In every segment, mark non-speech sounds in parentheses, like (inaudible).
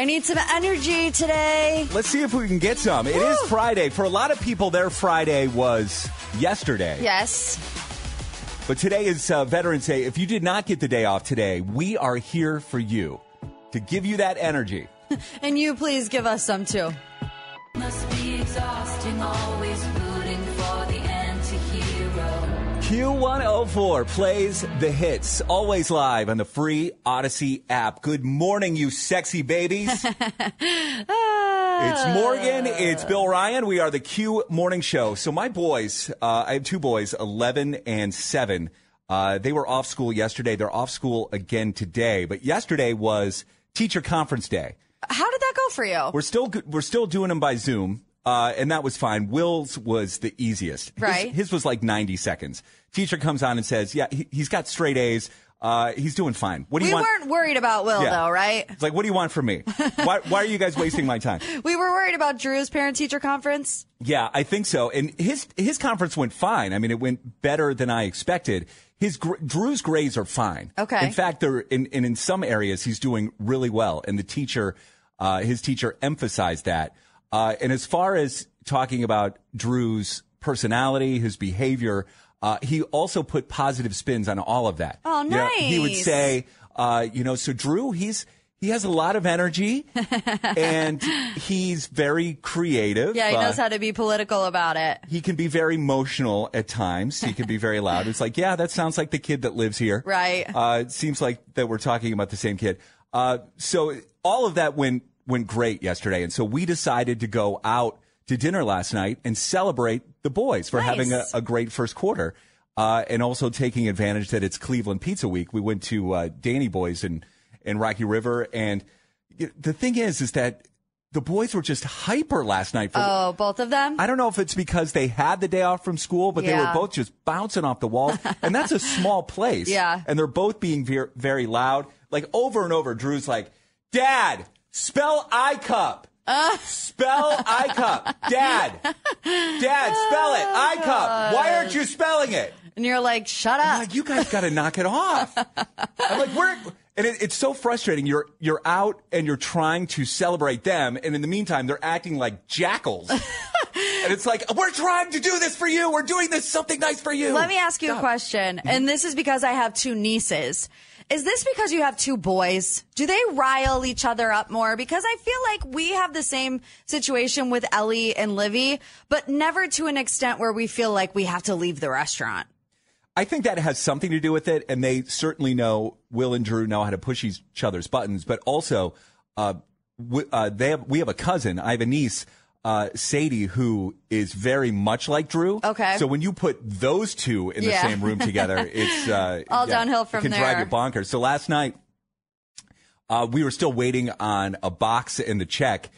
I need some energy today. Let's see if we can get some. It is Friday. For a lot of people, their Friday was yesterday. Yes. But today is uh, Veterans Day. If you did not get the day off today, we are here for you to give you that energy. (laughs) And you please give us some too. Q104 plays the hits, always live on the free Audacy app. Good morning, you sexy babies. (laughs) It's Morgan. It's Bill Ryan. We are the Q Morning Show. So my boys, uh, I have two boys, 11 and 7. Uh, they were off school yesterday. They're off school again today. But yesterday was teacher conference day. How did that go for you? We're still we're still doing them by Zoom, uh, and that was fine. Will's was the easiest. His- Right. His, was like 90 seconds. Teacher comes on and says, "Yeah, he, he's got straight A's. Uh, he's doing fine. What do We you want?" We weren't worried about Will, Yeah. though, right? It's like, what do you want from me? (laughs) why, why are you guys wasting my time? (laughs) We were worried about Drew's parent teacher conference. Yeah, I think so. And his his conference went fine. I mean, it went better than I expected. His Drew's grades are fine. Okay. In fact, they're in, and in some areas he's doing really well. And the teacher, uh, his teacher emphasized that. Uh, and as far as talking about Drew's personality, his behavior, uh, he also put positive spins on all of that. Oh, You know, he would say, uh, you know, so Drew, he's he has a lot of energy, (laughs) and he's very creative. Yeah, he Uh, knows how to be political about it. he can be very emotional at times. He can be very (laughs) loud. It's like, yeah, that sounds like the kid that lives here. Right. Uh, it seems like that we're talking about the same kid. Uh, so all of that went went great yesterday, and so we decided to go out to dinner last night and celebrate the boys for Nice. having a, a great first quarter, uh, and also taking advantage that it's Cleveland Pizza Week. We went to uh, Danny Boys in in Rocky River, and the thing is, is that the boys were just hyper last night for Oh, both of them? I don't know if it's because they had the day off from school, but they were both just bouncing off the walls. (laughs) and that's a small place. Yeah. And they're both being ver- very loud. Like over and over, Drew's like, Dad, spell I cup. Uh. Spell I cup. Dad. Dad, spell it. I cup. Why aren't you spelling it? And you're like, shut up. I'm like, you guys got to knock it off. I'm like, we're, and it, it's so frustrating. You're, you're out and you're trying to celebrate them. And in the meantime, they're acting like jackals. (laughs) and it's like, we're trying to do this for you. We're doing this something nice for you. Let me ask you a question. And this is because I have two nieces. Is this because you have two boys? Do they rile each other up more? Because I feel like we have the same situation with Ellie and Livy, but never to an extent where we feel like we have to leave the restaurant. I think that has something to do with it, and they certainly know Will and Drew know how to push each other's buttons. But also, uh, w- uh, have we have a cousin. I have a niece, uh, Sadie, who is very much like Drew. Okay. So when you put those two in the Yeah. same room together, (laughs) it's uh, All downhill from it can drive there. you bonkers. So last night, uh, we were still waiting on a box and the check,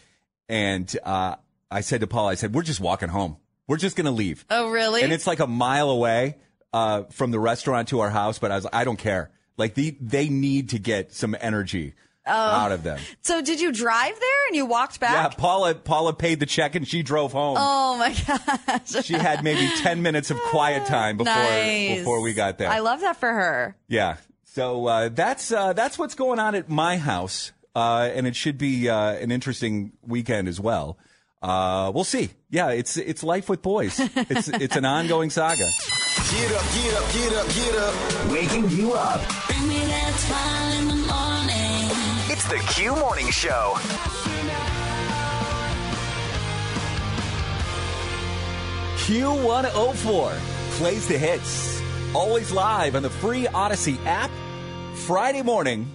and uh, I said to Paul, I said, "We're just walking home. We're just going to leave." Oh, really? And it's like a mile away uh, from the restaurant to our house, but I was I don't care. Like the, they need to get some energy out of them. So did you drive there and you walked back? Yeah. Paula Paula paid the check and she drove home. Oh my (laughs) gosh. She had maybe 10 minutes of quiet time before Nice. before we got there. I love that for her. Yeah. So uh, that's uh, that's what's going on at my house, uh, and it should be uh, an interesting weekend as well. Uh, we'll see. Yeah, it's it's life with boys. It's (laughs) it's an ongoing saga. Get up, get up, get up, get up. Waking you up. The Q Morning Show. Q104 plays the hits. Always live on the free Audacy app. Friday morning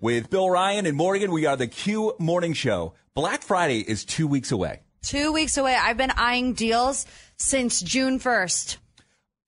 with Bill Ryan and Morgan. We are the Q Morning Show. Black Friday is two weeks away. Two weeks away. I've been eyeing deals since June 1st.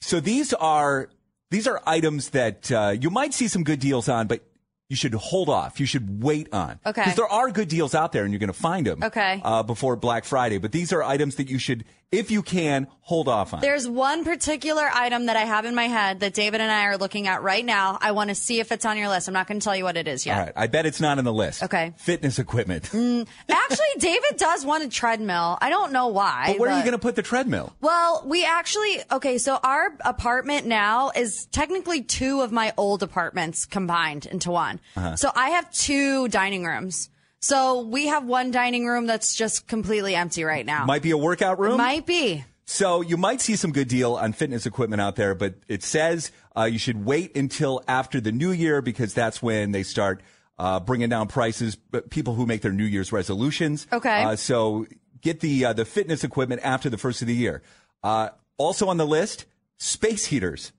So these are these are items that uh, you might see some good deals on, but you should hold off. You should wait on. Okay. Because there are good deals out there, and you're going to find them. Okay. Uh, before Black Friday, but these are items that you should, if you can, hold off on. There's one particular item that I have in my head that David and I are looking at right now. I want to see if it's on your list. I'm not going to tell you what it is yet. All right. I bet it's not on the list. Okay. Mm. Fitness equipment. Actually, (laughs) David does want a treadmill. I don't know why. but where are you going to put the treadmill? Well, we actually, okay, so our apartment now is technically two of my old apartments combined into one. Uh-huh. So I have two dining rooms. So we have one dining room that's just completely empty right now. Might be a workout room. Might be. So you might see some good deal on fitness equipment out there, but it says uh, you should wait until after the new year because that's when they start uh, bringing down prices. But people who make their New Year's resolutions. Okay. Uh, so get the uh, the fitness equipment after the first of the year. Uh, also on the list, space heaters.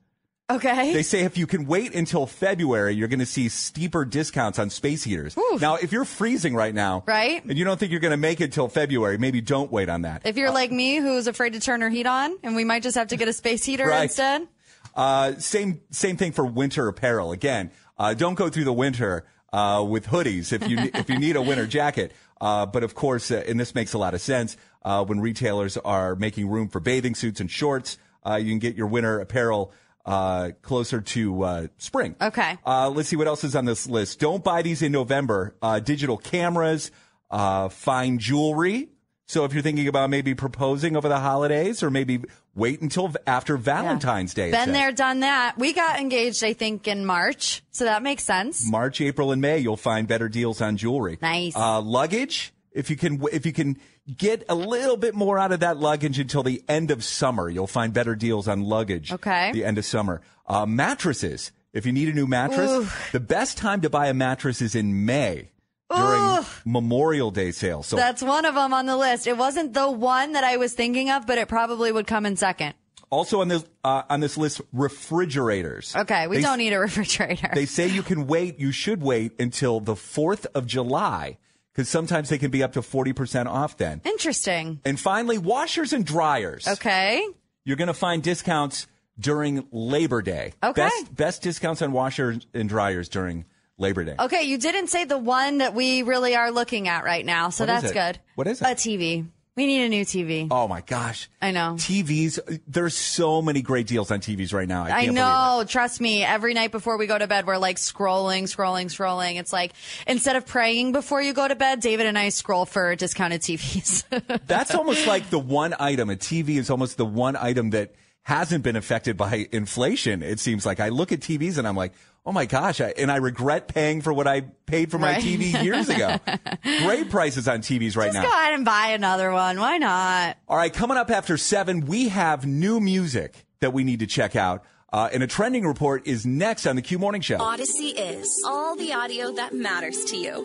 Okay. They say if you can wait until February, you're going to see steeper discounts on space heaters. Now, if you're freezing right now, Right. and you don't think you're going to make it till February, maybe don't wait on that. if you're like me, who's afraid to turn her heat on, and we might just have to get a space heater (laughs) Right. instead. Uh, same same thing for winter apparel. Again, uh, don't go through the winter uh, with hoodies if you if you need a winter jacket. Uh, but of course, uh, and this makes a lot of sense uh, when retailers are making room for bathing suits and shorts. Uh, you can get your winter apparel uh, closer to uh, spring. Okay. Uh, let's see what else is on this list. Don't buy these in November. Uh, digital cameras, uh, fine jewelry. So if you're thinking about maybe proposing over the holidays, or maybe wait until after Valentine's Day. Been there, done that. We got engaged, I think, in March, so that makes sense. March, April, and May, you'll find better deals on jewelry. Nice. Uh, luggage, if you can, if you can get a little bit more out of that luggage until the end of summer, you'll find better deals on luggage. Okay. The end of summer. Uh, mattresses. If you need a new mattress, Ooh. the best time to buy a mattress is in May during Ooh. Memorial Day sale. So That's one of them on the list. It wasn't the one that I was thinking of, but it probably would come in second. also on this uh, on this list, refrigerators. Okay, we They- don't need a (laughs) refrigerator. They say you can wait, you should wait until the 4th of July because sometimes they can be up to 40% off then. Interesting. And finally, washers and dryers. Okay. You're going to find discounts during Labor Day. Okay. Best, best discounts on washers and dryers during Labor Day. Okay, you didn't say the one that we really are looking at right now, so What that's good. What is it? A? TV. We need a new TV. Oh my gosh. I know. TVs, there's so many great deals on TVs right now. I, I can't believe it. know. Trust me. Every night before we go to bed, we're like scrolling, scrolling, scrolling. It's like instead of praying before you go to bed, David and I scroll for discounted TVs. (laughs) That's almost like the one item. A TV is almost the one item that hasn't been affected by inflation. It seems like I look at TVs and I'm like, oh my gosh, I, and I regret paying for what I paid for my Right. TV years ago. (laughs) Great prices on TVs right now. Just now. go ahead and buy another one. Why not? All right, coming up after seven, we have new music that we need to check out. Uh, and a trending report is next on the Q Morning Show. Audacy is all the audio that matters to you.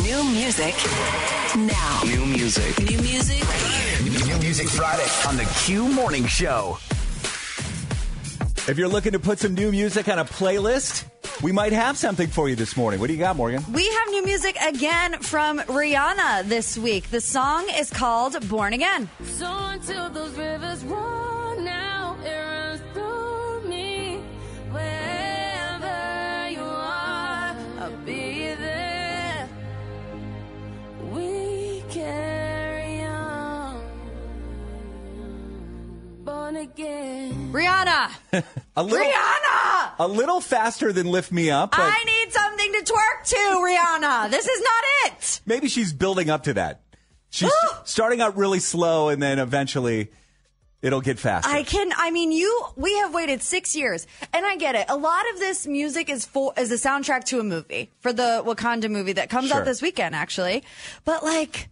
New music now. New music. New music. New Music Friday on the Q Morning Show. If you're looking to put some new music on a playlist, we might have something for you this morning. What do you got, Morgan? We have new music again from Rihanna this week. The song is called Born Again. So until those rivers run Born again. Rihanna! (laughs) A little, Rihanna! a little faster than Lift Me Up, but I need something to twerk to Rihanna. This is not it. Maybe she's building up to that. She's (gasps) starting out really slow and then eventually it'll get faster. I can. I mean, you. We have waited six years, and I get it. A lot of this music is for is a soundtrack to a movie for the Wakanda movie that comes Sure. out this weekend, actually. But like,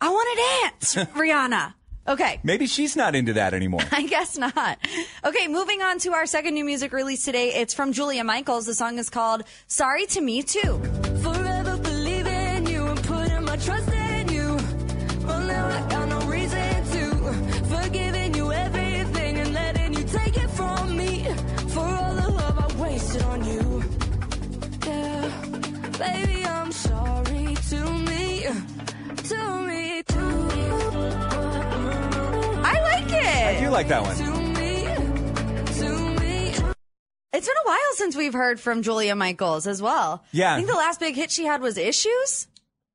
I want to dance, (laughs) Rihanna. Okay. Maybe she's not into that anymore. (laughs) I guess not. Okay, moving on to our second new music release today. It's from Julia Michaels. The song is called Sorry to Me Too. Forever believing you and putting my trust in you. Well, now I got no reason to. Forgiving you everything and letting you take it from me. For all the love I wasted on you. Yeah, baby, it. I do like that one. It's been a while since we've heard from Julia Michaels as well. Yeah. I think the last big hit she had was Issues.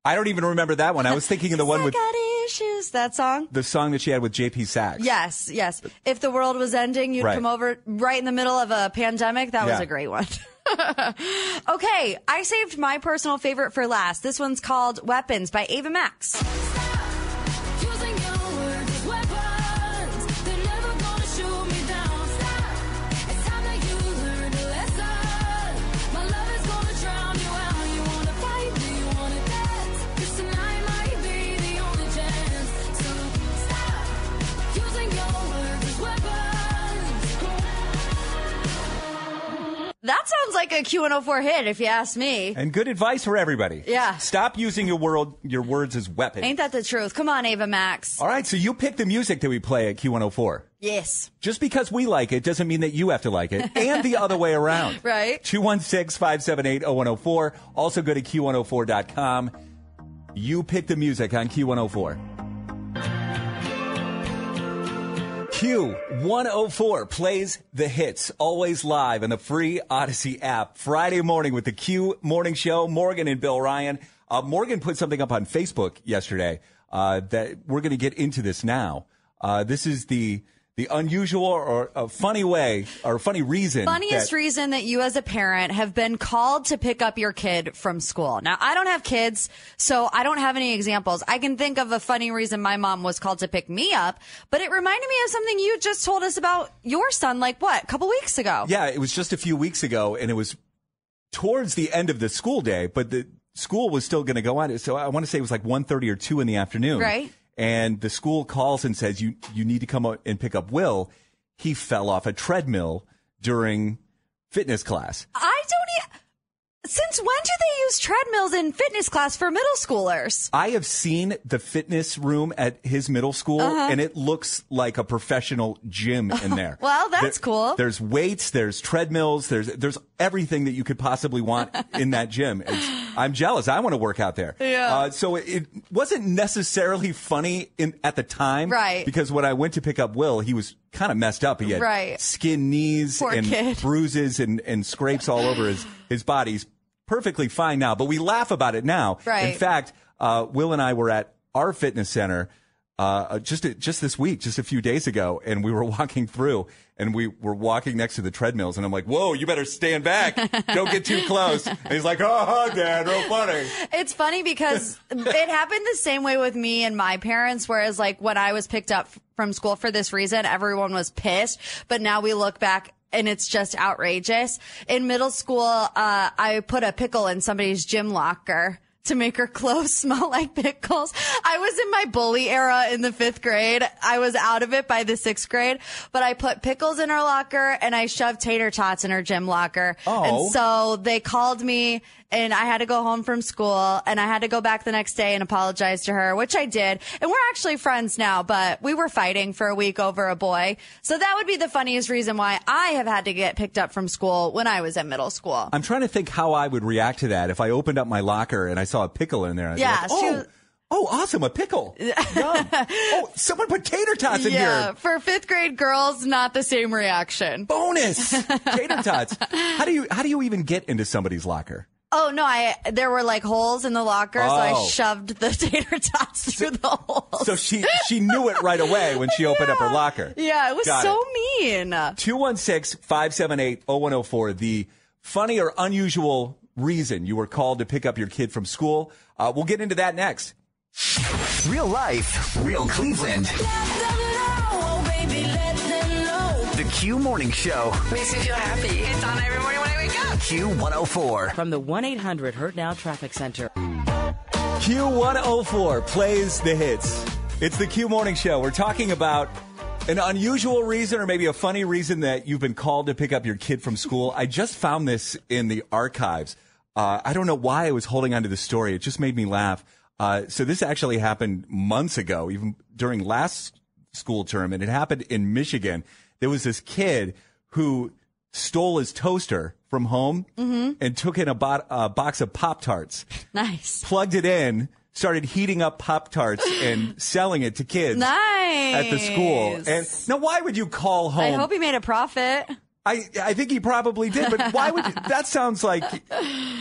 I don't even remember that one. I was thinking of the one (laughs) I with got issues. That song. the song that she had with JP Saxe. Yes, yes. If the world was ending, you'd Right. come over right in the middle of a pandemic. That was Yeah. a great one. (laughs) okay, I saved my personal favorite for last. This one's called Weapons by Ava Max. That sounds like a Q104 hit, if you ask me. And good advice for everybody. Yeah. Stop using your world your words as weapons. Ain't that the truth? Come on, Ava Max. All right, so you pick the music that we play at Q104. Yes. Just because we like it doesn't mean that you have to like it, (laughs) and the other way around. (laughs) Right. 216 578 0104. Also go to Q104.com. You pick the music on Q104. Q104 plays the hits, always live on the free Audacy app. Friday morning with the Q Morning Show. Morgan and Bill Ryan. Uh, Morgan put something up on Facebook yesterday uh, that we're going to get into this now. Uh, this is the the unusual or uh, funny way or funny reason. Funniest that- reason that you as a parent have been called to pick up your kid from school. Now, I don't have kids, so I don't have any examples. I can think of a funny reason my mom was called to pick me up, but it reminded me of something you just told us about your son, like what, a couple weeks ago? Yeah, it was just a few weeks ago, and it was towards the end of the school day, but the school was still going to go on. So I want to say it was like 1.30 or 2 in the afternoon. Right. And the school calls and says, you, you need to come out and pick up Will. He fell off a treadmill during fitness class. I don't e- Since when do they use treadmills in fitness class for middle schoolers? I have seen the fitness room at his middle school, Uh-huh. and it looks like a professional gym in there. (laughs) Well, that's cool. There's weights, there's treadmills, there's there's everything that you could possibly want in that gym. It's, I'm jealous. I want to work out there. Yeah. Uh, so it, it wasn't necessarily funny in at the time, Right. Because when I went to pick up Will, he was kind of messed up. He had Right. skin knees Poor and kid. (laughs) bruises and, and scrapes all over his his body. He's perfectly fine now, but we laugh about it now. Right. In fact, uh, Will and I were at our fitness center uh, just just this week, just a few days ago, and we were (laughs) walking through, and we were walking next to the treadmills, and I'm like, "Whoa, you better stand back! Don't get too (laughs) close." And he's like, "Oh, Dad, real funny." It's funny because it happened the same way with me and my parents. Whereas, like, when I was picked up from school for this reason, everyone was pissed. But now we look back and it's just outrageous. In middle school, uh, I put a pickle in somebody's gym locker. To make her clothes (laughs) smell like pickles. I was in my bully era in the fifth grade. I was out of it by the sixth grade, but I put pickles in her locker and I shoved tater tots in her gym locker. Oh. And so they called me and I had to go home from school and I had to go back the next day and apologize to her, which I did. And we're actually friends now, but we were fighting for a week over a boy. So that would be the funniest reason why I have had to get picked up from school when I was in middle school. I'm trying to think how I would react to that if I opened up my locker and I saw a pickle in there. Yeah, like, oh, was- oh, awesome, a pickle. (laughs) Yum. oh, someone put tater tots in yeah, here. for fifth grade girls, not the same reaction. Bonus (laughs) tater tots. How do you how do you even get into somebody's locker? Oh no, I there were like holes in the locker, so I Oh. shoved the (laughs) tater tots through the holes. So she she knew it right away when she opened up her locker. yeah, it was Got so it. mean. 216-578-0104, the funny or unusual reason you were called to pick up your kid from school. Uh, we'll get into that next. Real life, real Cleveland. The Q Morning Show. Makes me feel happy. It's on every morning when I wake up. Q104. From the 1 800 Hurt Now Traffic Center. Q104 plays the hits. It's the Q Morning Show. We're talking about an unusual reason or maybe a funny reason that you've been called to pick up your kid from school. I just found this in the archives. Uh, I don't know why I was holding onto the story. It just made me laugh. Uh, so this actually happened months ago, even during last school term, and it happened in Michigan. There was this kid who stole his toaster from home mm-hmm. and took in a, bo- a box of Pop Tarts (laughs) Nice. plugged it in, started heating up Pop Tarts (gasps) and selling it to kids Nice. at the school. And now, why would you call home? I hope he made a profit. I, I think he probably did, but why would you? (laughs) That sounds like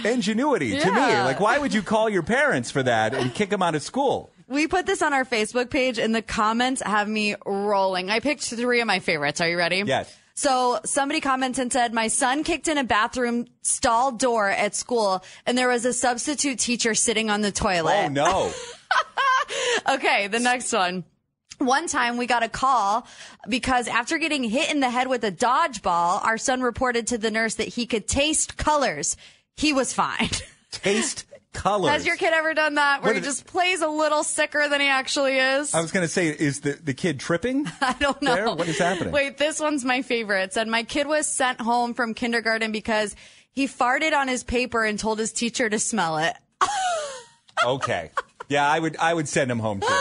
ingenuity to me. Like, why would you call your parents for that and kick them out of school? We put this on our Facebook page, and the comments have me rolling. I picked three of my favorites. Are you ready? Yes. So somebody commented and said, My son kicked in a bathroom stall door at school, and there was a substitute teacher sitting on the toilet. Oh no! (laughs) Okay, the next one. One time we got a call because after getting hit in the head with a dodgeball, our son reported to the nurse that he could taste colors. He was fine. (laughs) Taste colors. Has your kid ever done that where What he did it- just plays a little sicker than he actually is? I was going to say, is the the kid tripping? (laughs) I don't know. There? What is happening? Wait, this one's my favorite. It said my kid was sent home from kindergarten because he farted on his paper and told his teacher to smell it. (laughs) Okay. Yeah, I would I would send him home too. (laughs)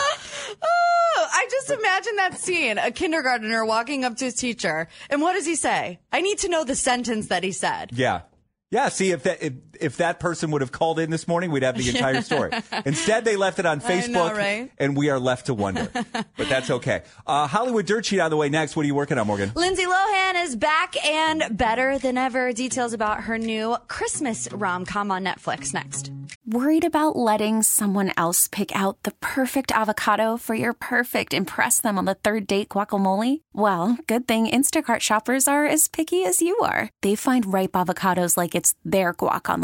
Oh, I just imagine that scene. A kindergartner walking up to his teacher. And what does he say? I need to know the sentence that he said. Yeah. Yeah, see if that if, if that person would have called in this morning, we'd have the entire (laughs) story. Instead, they left it on Facebook, know, right? and we are left to wonder. (laughs) but that's okay. Uh, Hollywood Dirt Sheet out of the way next. What are you working on, Morgan? Lindsay Lohan is back and better than ever. Details about her new Christmas rom com on Netflix next. Worried about letting someone else pick out the perfect avocado for your perfect impress them on the third date guacamole? Well, good thing Instacart shoppers are as picky as you are. They find ripe avocados like it's their guac on the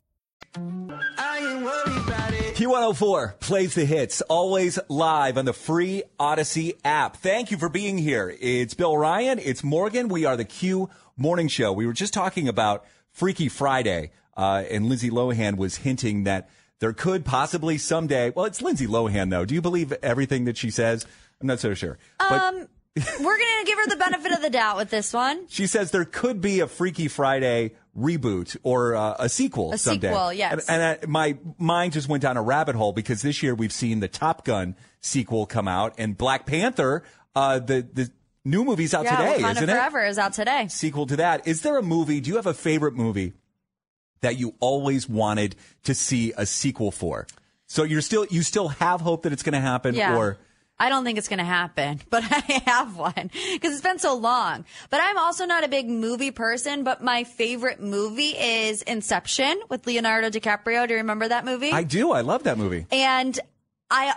Q104 plays the hits, always live on the free Audacy app. Thank you for being here. It's Bill Ryan. It's Morgan. We are the Q Morning Show. We were just talking about Freaky Friday, uh, and Lindsay Lohan was hinting that there could possibly someday. Well, it's Lindsay Lohan, though. Do you believe everything that she says? I'm not so sure. But We're gonna give her the benefit of the doubt with this one. (laughs) she says there could be a Freaky Friday reboot or uh, a sequel A someday. sequel, yes. And, and I, my mind just went down a rabbit hole because this year we've seen the Top Gun sequel come out and Black Panther, uh, the the new movie's out yeah, today, Wakanda isn't it? Forever is out today. Sequel to that. Is there a movie? Do you have a favorite movie that you always wanted to see a sequel for? So you're still you still have hope that it's going to happen, Yeah. or I don't think it's going to happen, (laughs) but I have one because it's been so long. But I'm also not a big movie person, but my favorite movie is Inception with Leonardo DiCaprio. Do you remember that movie? I do. I love that movie. and I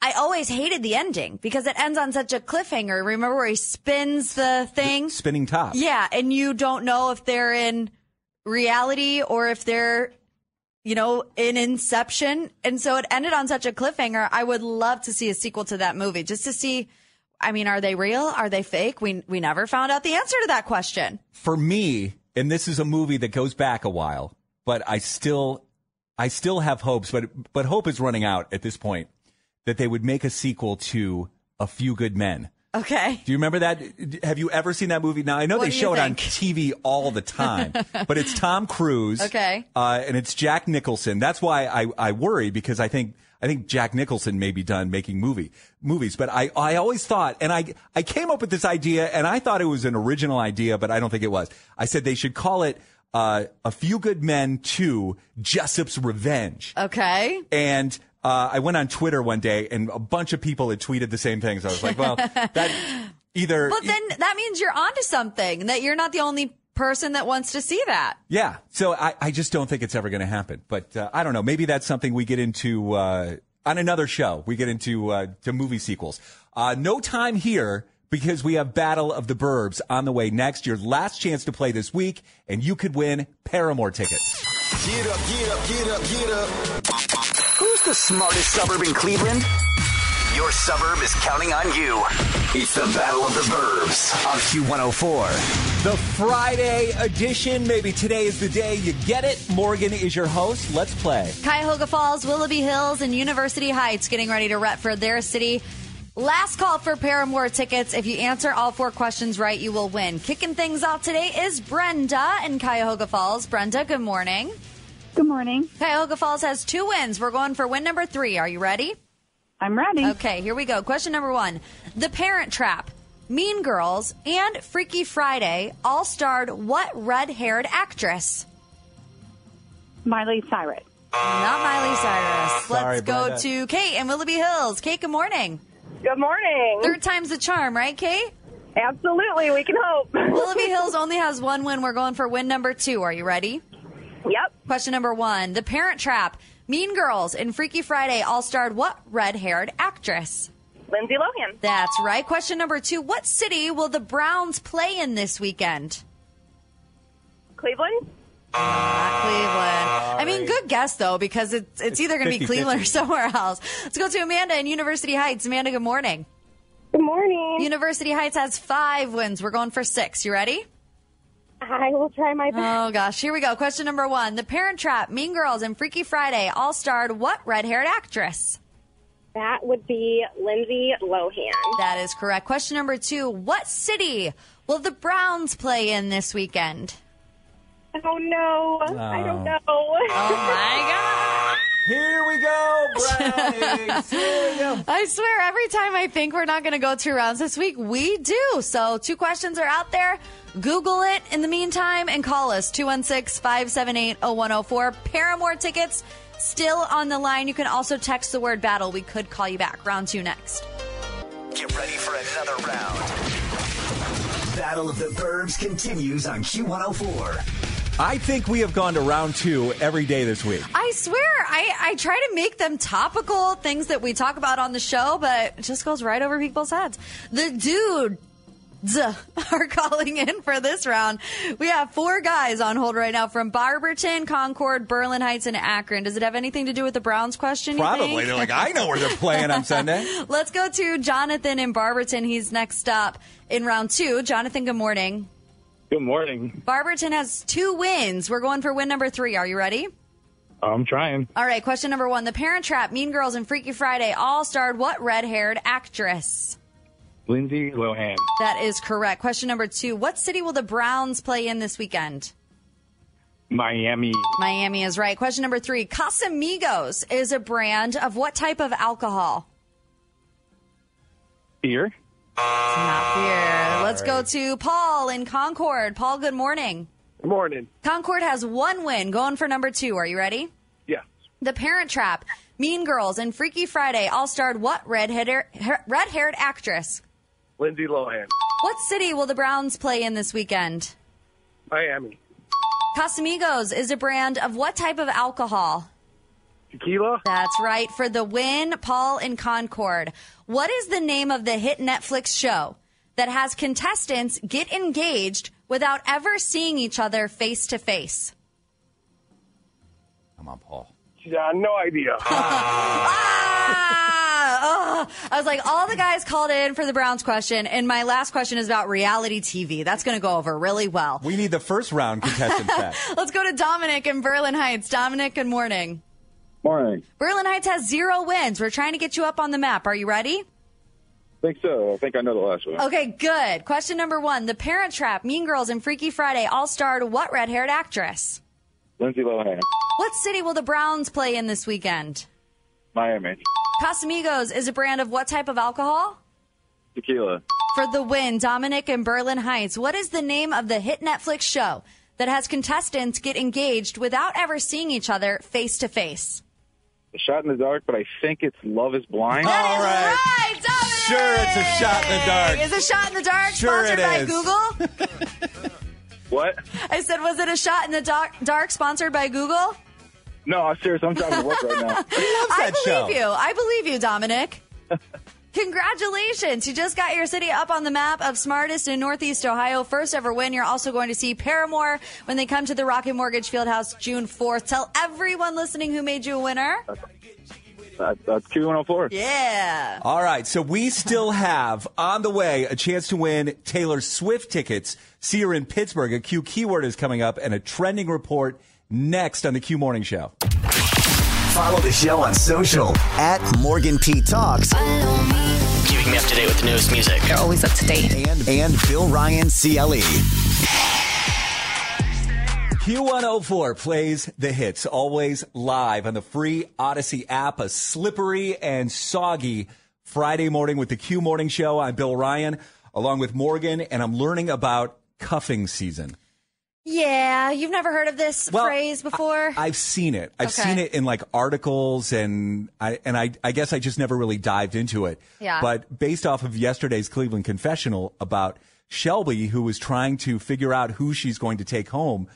I always hated the ending because it ends on such a cliffhanger. Remember where he spins the thing? Spinning top. Yeah, and you don't know if they're in reality or if they're, you know, in Inception. And so it ended on such a cliffhanger. I would love to see a sequel to that movie just to see. I mean, are they real? Are they fake? We we never found out the answer to that question. For me, and this is a movie that goes back a while, but I still, I still have hopes, but but hope is running out at this point that they would make a sequel to A Few Good Men. Okay. Do you remember that? Have you ever seen that movie? Now I know What they show it on? TV all the time, (laughs) but it's Tom Cruise. Okay. Uh, and it's Jack Nicholson. That's why I, I worry because I think I think Jack Nicholson may be done making movie movies. But I I always thought, and I I came up with this idea, and I thought it was an original idea, but I don't think it was. I said they should call it uh, A Few Good Men Two: Jessup's Revenge. Okay. And uh, I went on Twitter one day, and a bunch of people had tweeted the same things. I was like, well, (laughs) that either But then that means you're onto something. That you're not the only person that wants to see that. Yeah. So I, I just don't think it's ever going to happen. But uh, I don't know. Maybe that's something we get into uh, on another show. We get into uh, to movie sequels. Uh, no time here because we have Battle of the Burbs on the way next. Your last chance to play this week, and you could win Paramore tickets. Get up, get up, get up, get up. Who's the smartest suburb in Cleveland? Your suburb is counting on you. It's the Battle of the Burbs on Q104. The Friday edition. Maybe today is the day you get it. Morgan is your host. Let's play. Cuyahoga Falls, Willoughby Hills, and University Heights getting ready to rep for their city. Last call for Paramore tickets. If you answer all four questions right, you will win. Kicking things off today is Brenda in Cuyahoga Falls. Brenda, good morning. Good morning. Cuyahoga Falls has two wins. We're going for win number three. Are you ready? I'm ready. Okay, here we go. Question number one The Parent Trap, Mean Girls, and Freaky Friday all starred what red haired actress? Miley Cyrus. Not Miley Cyrus. Sorry, Let's go Brenda. to Kate in Willoughby Hills. Kate, good morning. Good morning. Third time's the charm, right, Kate? Absolutely, we can hope. (laughs) Willoughby Hills only has one win. We're going for win number two. Are you ready? Yep. Question number one The Parent Trap, Mean Girls, and Freaky Friday all starred what red haired actress? Lindsay Lohan. That's right. Question number two What city will the Browns play in this weekend? Cleveland. Not Cleveland. I mean, good guess though, because it's it's either going to be Cleveland or somewhere else. Let's go to Amanda in University Heights. Amanda, good morning. Good morning. University Heights has five wins. We're going for six. You ready? I will try my best. Oh gosh, here we go. Question number one: The Parent Trap, Mean Girls, and Freaky Friday all starred what red-haired actress? That would be Lindsay Lohan. That is correct. Question number two: What city will the Browns play in this weekend? Oh no, I don't oh. know. Oh my (laughs) god! Here we go, Brownies. (laughs) Here we go. I swear, every time I think we're not going to go two rounds this week, we do. So, two questions are out there. Google it in the meantime and call us 216 578 0104. Paramore tickets still on the line. You can also text the word battle. We could call you back. Round two next. Get ready for another round. Battle of the Burbs continues on Q104. I think we have gone to round two every day this week. I swear, I, I try to make them topical things that we talk about on the show, but it just goes right over people's heads. The dudes (laughs) are calling in for this round. We have four guys on hold right now from Barberton, Concord, Berlin Heights, and Akron. Does it have anything to do with the Browns question? you Probably. think? They're like, I know where they're playing on Sunday. (laughs) Let's go to Jonathan in Barberton. He's next up in round two. Jonathan, good morning. Good morning. Barberton has two wins. We're going for win number three. Are you ready? I'm trying. All right, question number one. The Parent Trap, Mean Girls, and Freaky Friday all starred what red haired actress? Lindsay Lohan. That is correct. Question number two. What city will the Browns play in this weekend? Miami. Miami is right. Question number three. Casamigos is a brand of what type of alcohol? Beer. It's not beer. Let's go to Paul in Concord. Paul, good morning. Good morning. Concord has one win. Going for number two. Are you ready? Yeah. The Parent Trap, Mean Girls, and Freaky Friday all starred what red-haired, red-haired actress? Lindsay Lohan. What city will the Browns play in this weekend? Miami. Casamigos is a brand of what type of alcohol? Tequila. That's right. For the win, Paul in Concord. What is the name of the hit Netflix show that has contestants get engaged without ever seeing each other face to face? Come on, Paul. Yeah, no idea. (laughs) Ah, oh. I was like, all the guys called in for the Browns question, and my last question is about reality TV. That's going to go over really well. We need the first round contestant (laughs) back. Let's go to Dominic in Berlin Heights. Dominic, good morning. Morning. Berlin Heights has zero wins. We're trying to get you up on the map. Are you ready? I think so. I think I know the last one. Okay, good. Question number one. The Parent Trap, Mean Girls, and Freaky Friday all starred what red haired actress? Lindsay Lohan. What city will the Browns play in this weekend? Miami. Casamigos is a brand of what type of alcohol? Tequila. For the win, Dominic in Berlin Heights. What is the name of the hit Netflix show that has contestants get engaged without ever seeing each other face to face? A shot in the dark, but I think it's Love is Blind. That is right, Dominic! Sure, it's a shot in the dark. Is a shot in the dark Sure sponsored it by. Google? (laughs) What? I said, was it a shot in the dark, dark sponsored by Google? No, I'm serious. I'm driving to work right now. (laughs) I believe show. you. I believe you, Dominic. (laughs) Congratulations. You just got your city up on the map of smartest in Northeast Ohio. First ever win. You're also going to see Paramore when they come to the Rocket Mortgage Fieldhouse June 4th. Tell everyone listening who made you a winner. That, that's Q104. Yeah. All right, so we still have on the way a chance to win Taylor Swift tickets. See her in Pittsburgh. A Q keyword is coming up, and a trending report next on the Q Morning Show. Follow the show on social at Morgan P Talks. Keeping me up to date with the newest music. They're always up to date. And and Bill Ryan E. CLE. Q104 plays the hits, always live on the free Audacy app. A slippery and soggy Friday morning with the Q Morning Show. I'm Bill Ryan, along with Morgan, and I'm learning about cuffing season. Yeah. You've never heard of this Well, phrase before? I've seen it. I've Okay. seen it in like articles, and I and I, I guess I just never really dived into it. Yeah. But based off of yesterday's Cleveland confessional about Shelby, who was trying to figure out who she's going to take home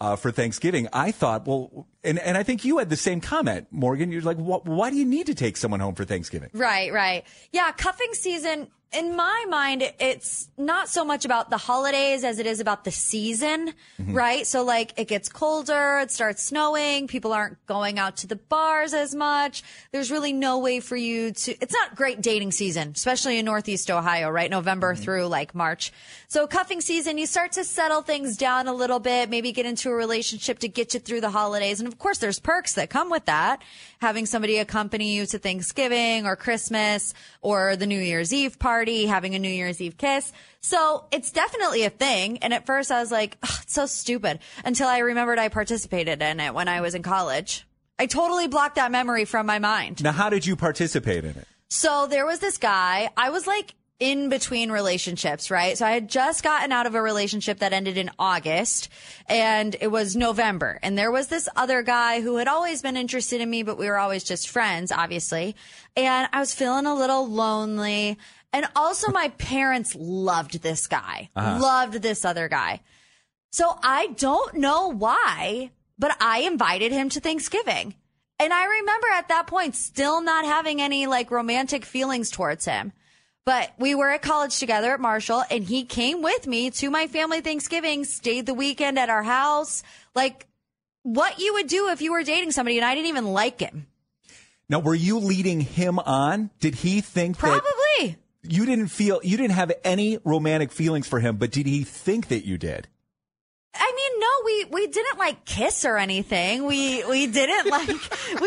uh, for Thanksgiving, I thought, well, and and I think you had the same comment, Morgan. You're like, wh- why do you need to take someone home for Thanksgiving? Right, right. Yeah, cuffing season, in my mind, it's not so much about the holidays as it is about the season, Mhm. right? So, like, it gets colder, it starts snowing, people aren't going out to the bars as much. There's really no way for you to, it's not great dating season, especially in Northeast Ohio, right? November through like March. So, cuffing season, you start to settle things down a little bit, maybe get into a relationship to get you through the holidays. And of course, there's perks that come with that. Having somebody accompany you to Thanksgiving or Christmas or the New Year's Eve party, having a New Year's Eve kiss. So it's definitely a thing. And at first I was like, "Ugh, it's so stupid until I remembered I participated in it when I was in college. I totally blocked that memory from my mind. Now, how did you participate in it? So there was this guy. I was like in between relationships, right? So I had just gotten out of a relationship that ended in August and it was November. And there was this other guy who had always been interested in me, but we were always just friends, obviously. And I was feeling a little lonely. And also my parents loved this guy, Uh-huh. loved this other guy. So I don't know why, but I invited him to Thanksgiving. And I remember at that point still not having any like romantic feelings towards him. But we were at college together at Marshall and he came with me to my family Thanksgiving, stayed the weekend at our house. Like what you would do if you were dating somebody and I didn't even like him. Now, were you leading him on? Did he think that Probably. you didn't feel you didn't have any romantic feelings for him, but did he think that you did? I mean, no, we, we didn't like kiss or anything. We, we didn't (laughs) like, we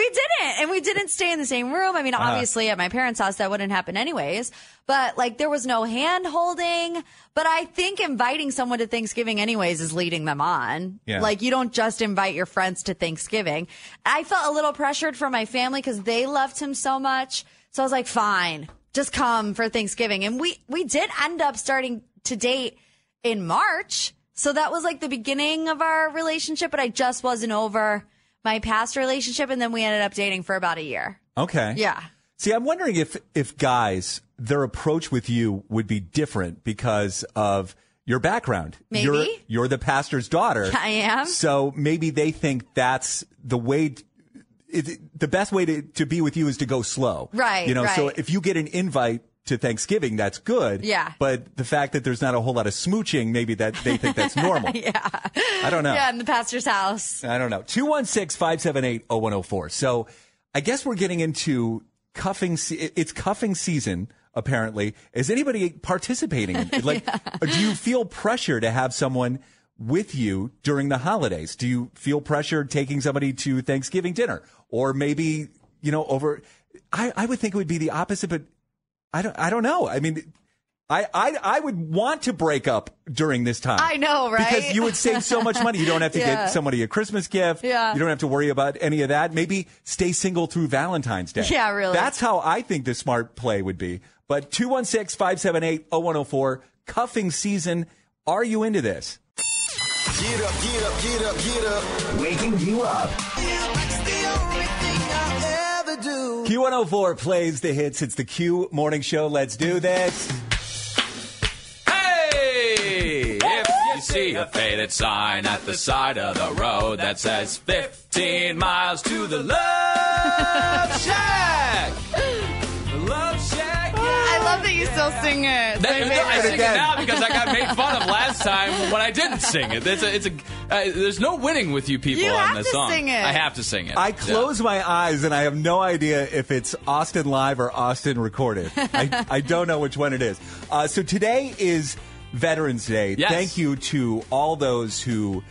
didn't. And we didn't stay in the same room. I mean, Uh-huh. obviously at my parents' house, that wouldn't happen anyways. But like, there was no hand holding. But I think inviting someone to Thanksgiving anyways is leading them on. Yeah. Like, you don't just invite your friends to Thanksgiving. I felt a little pressured from my family because they loved him so much. So I was like, fine, just come for Thanksgiving. And we, we did end up starting to date in March. So that was like the beginning of our relationship, but I just wasn't over my past relationship. And then we ended up dating for about a year. Okay. Yeah. See, I'm wondering if if guys their approach with you would be different because of your background. Maybe. You're, you're the pastor's daughter. (laughs) I am. So maybe they think that's the way it, the best way to, to be with you is to go slow. Right, You know, so if you get an invite to Thanksgiving, that's good. Yeah. But the fact that there's not a whole lot of smooching, maybe that they think that's normal. (laughs) yeah. I don't know. Yeah, in the pastor's house. I don't know. 216 578 0104. So I guess we're getting into cuffing. Se- it's cuffing season, apparently. Is anybody participating? (laughs) Like, do you feel pressure to have someone with you during the holidays? Do you feel pressure taking somebody to Thanksgiving dinner? Or maybe, you know, over. I, I would think it would be the opposite, but I don't, I don't know. I mean, I, I, I would want to break up during this time. I know, right? Because you would save so much money. You don't have to (laughs) Yeah. get somebody a Christmas gift. Yeah. You don't have to worry about any of that. Maybe stay single through Valentine's Day. Yeah, really. That's how I think the smart play would be. But 216 578 0104, cuffing season. Are you into this? Get up, get up, get up, get up. Waking you up. Q104 plays the hits. It's the Q morning show. Let's do this. Hey! If you see a faded sign at the side of the road that says 15 miles to the Love Shack! You still sing it. That- no, I sing it now because I got made fun of last time when I didn't sing it. It's a, it's a, uh, there's no winning with you people You on this song. sing it. I have to sing it. I close my eyes and I have no idea if it's Austin live or Austin recorded. I, (laughs) I don't know which one it is. Uh, so today is Veterans Day. Yes. Thank you to all those who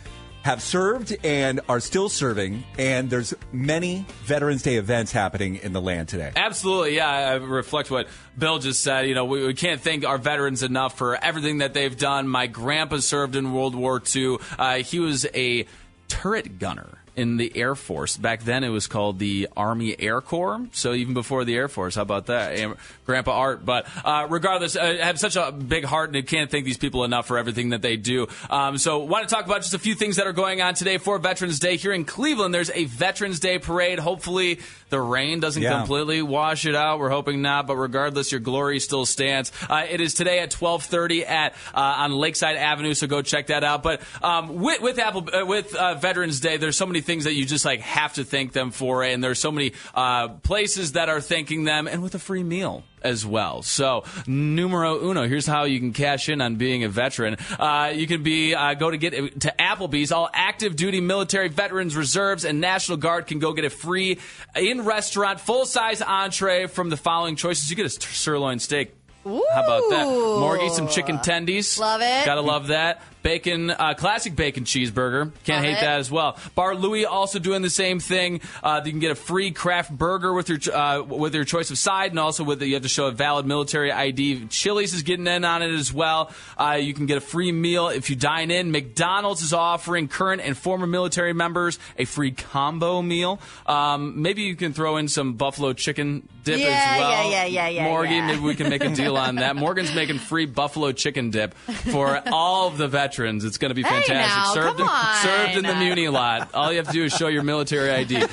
have served and are still serving. And there's many Veterans Day events happening in the land today. Absolutely, yeah. I reflect what Bill just said. You know, we, we can't thank our veterans enough for everything that they've done. My grandpa served in World War II. Uh, he was a turret gunner in the Air Force. Back then, it was called the Army Air Corps. So even before the Air Force, how about that, Grandpa Art? But uh, regardless, I have such a big heart, and I can't thank these people enough for everything that they do. Um, so, want to talk about just a few things that are going on today for Veterans Day here in Cleveland. There's a Veterans Day parade. Hopefully, the rain doesn't Yeah. completely wash it out. We're hoping not, but regardless, your glory still stands. Uh, it is today at 12:30 at uh, on Lakeside Avenue, so go check that out. But um, with with Apple uh, with uh, Veterans Day, there's so many things that you just like have to thank them for, and there's so many uh, places that are thanking them, and with a free meal as well. So numero uno. Here's how you can cash in on being a veteran. Uh, you can be uh, go to get to Applebee's. All active duty military veterans, reserves, and National Guard can go get a free in restaurant full size entree from the following choices. You get a sirloin steak. How about that? Morgie, some chicken tendies. Love it. Gotta love that. Bacon, uh, classic bacon cheeseburger. Can't Love hate it. that as well. Bar Louie also doing the same thing. Uh, you can get a free craft burger with your uh, with your choice of side, and also with you have to show a valid military ID. Chili's is getting in on it as well. Uh, you can get a free meal if you dine in. McDonald's is offering current and former military members a free combo meal. Um, maybe you can throw in some buffalo chicken dip Yeah, as well. yeah, yeah, yeah, yeah, Morgan, yeah. maybe we can make a deal on that. Morgan's making free buffalo chicken dip for (laughs) all of the veterans. It's going to be Hey, fantastic. now, served, come in, (laughs) on. served in the Muni lot. All you have to do is show your military ID. (laughs) and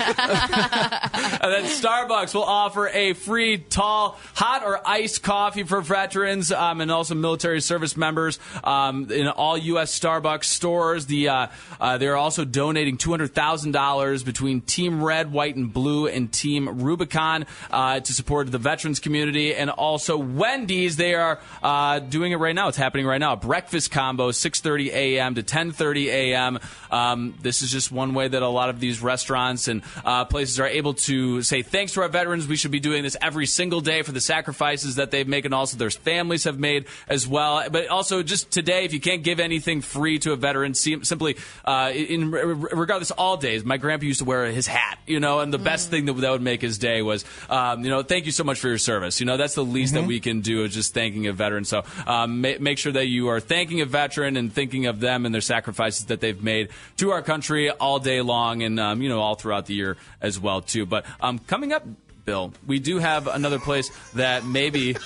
then Starbucks will offer a free tall, hot or iced coffee for veterans um, and also military service members um, in all U.S. Starbucks stores. The uh, uh, they're also donating two hundred thousand dollars between Team Red, White, and Blue and Team Rubicon uh, to support the veterans community, and also Wendy's. They are uh, doing it right now. It's happening right now. Breakfast combo, six thirty a.m. to ten thirty a.m. Um, this is just one way that a lot of these restaurants and uh, places are able to say thanks to our veterans. We should be doing this every single day for the sacrifices that they've made, and also their families have made as well. But also just today, if you can't give anything free to a veteran, simply uh, in regardless all days. My grandpa used to wear his hat, you know, and the best thing that that would make his day was, um, you know, thank you so much for your service. You know, that's the least that we can do is just thanking a veteran. So um, ma- make sure that you are thanking a veteran and thinking of them and their sacrifices that they've made to our country all day long, and um, you know, all throughout the year as well too. But um, coming up. Bill, we do have another place that maybe.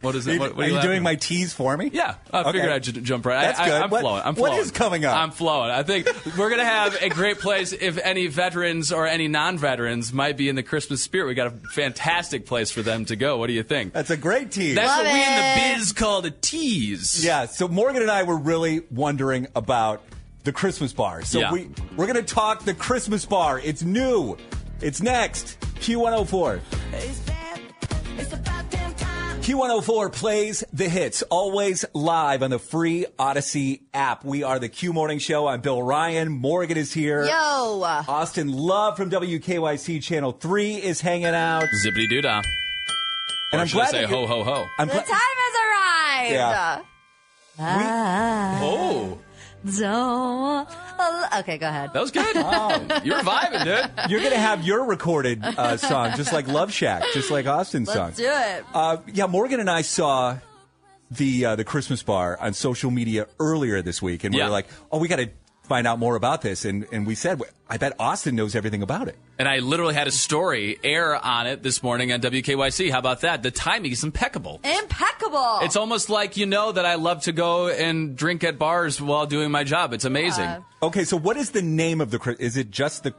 What is it? What, what are you laughing doing at? my tease for me? Yeah, I Okay. figured I'd j- jump right. That's I, good. I, am What- flowing. I'm flowing. is coming up? I'm flowing. I think we're gonna have a great place if any veterans or any non-veterans might be in the Christmas spirit. We got a fantastic place for them to go. What do you think? That's a great tease. That's Love what we in the biz call a tease. Yeah, so Morgan and I were really wondering about the Christmas bar. So Yeah. we we're going to talk the Christmas bar. It's new. It's next. Q104. Q104 plays the hits, always live on the free Audacy app. We are the Q Morning Show. I'm Bill Ryan. Morgan is here. Yo. Austin Love from WKYC Channel 3 is hanging out. Zippity doo dah. And Or I'm should I glad say that you- ho ho ho? I'm The gla- time has arrived. Yeah. Ah, Oh, don't- Okay, go ahead. that was good. (laughs) You're vibing, dude. You're going to have your recorded uh, song, just like Love Shack, just like Austin's song. Let's do it. Uh, yeah, Morgan and I saw the uh, the Christmas bar on social media earlier this week, and we Yeah. were like, "Oh, we got to find out more about this." And and we said, "I bet Austin knows everything about it." And I literally had a story air on it this morning on WKYC. How about that? The timing is impeccable. Impeccable. It's almost like you know that I love to go and drink at bars while doing my job. It's amazing. Yeah. Okay, so what is the name of the? Is it just the?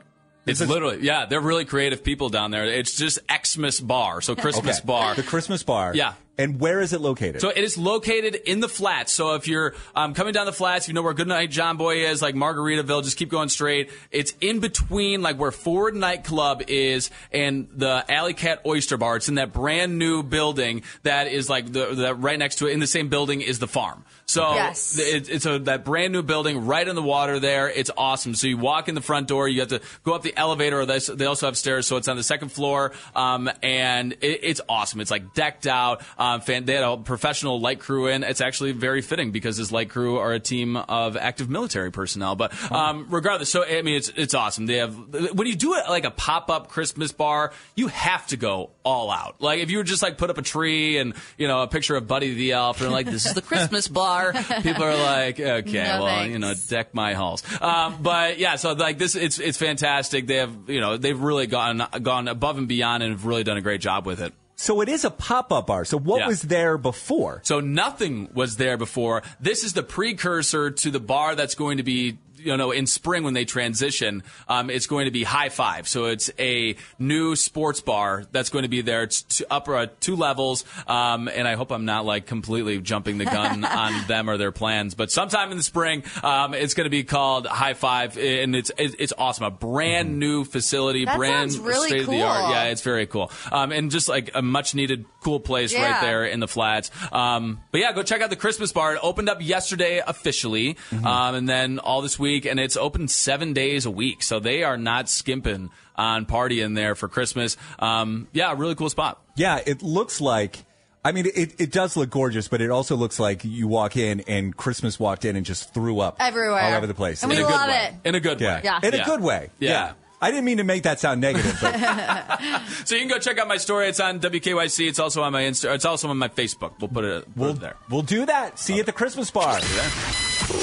It's is literally, yeah, they're really creative people down there. It's just Xmas Bar, so Christmas Okay, bar. The Christmas bar. Yeah. And where is it located? So it is located in the flats. So if you're um, coming down the flats, you know where Goodnight John Boy is, like Margaritaville, just keep going straight. It's in between, like where Ford Nightclub is and the Alley Cat Oyster Bar. It's in that brand new building that is like the, the right next to it. In the same building is the farm. So Yes. it, it's a, that brand new building right in the water there. It's awesome. So you walk in the front door, you have to go up the elevator, or they, they also have stairs. So it's on the second floor, um, and it, it's awesome. It's like decked out. Um, fan, they had a professional light crew in. It's actually very fitting because his light crew are a team of active military personnel. But um, regardless, so I mean, it's it's awesome. They have when you do it like a pop up Christmas bar, you have to go all out. Like if you were just like put up a tree and you know a picture of Buddy the Elf, and like this is the Christmas bar. (laughs) People are like, okay, No, well, thanks. you know, deck my halls. Um, but yeah, so like this, it's it's fantastic. They have you know they've really gone gone above and beyond and have really done a great job with it. So it is a pop up bar. So what Yeah. was there before? So nothing was there before. This is the precursor to the bar that's going to be. You know, in spring when they transition, um, it's going to be High Five. So it's a new sports bar that's going to be there. It's two, upper uh, two levels, um, and I hope I'm not like completely jumping the gun (laughs) on them or their plans. But sometime in the spring, um, it's going to be called High Five, and it's it's awesome. A brand new facility, That brand really state of the art. Yeah, it's very cool, um, and just like a much needed cool place right there in the flats. Um, but yeah, go check out the Christmas bar. It opened up yesterday officially, Mm-hmm. um, and then all this week, and it's open seven days a week. So they are not skimping on partying there for Christmas. Um, yeah, really cool spot. Yeah, it looks like. I mean, it, it does look gorgeous, but it also looks like you walk in and Christmas walked in and just threw up Everywhere. all over the place. And we In a good love way. it. In a good yeah. way. Yeah. in a Yeah. good way. Yeah. I didn't mean to make that sound negative, but (laughs) So you can go check out my story. It's on WKYC. It's also on my Insta. It's also on my Facebook. We'll put it, put we'll, it there. we'll do that. See you at the Christmas bar.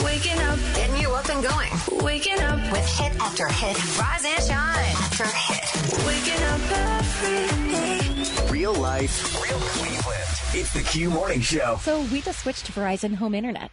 Waking up, getting you up and going. Waking up with hit after hit. Rise and shine after hit. Waking up every day. Real life, real Cleveland. It's the Q Morning Show. So we just switched to Verizon Home Internet.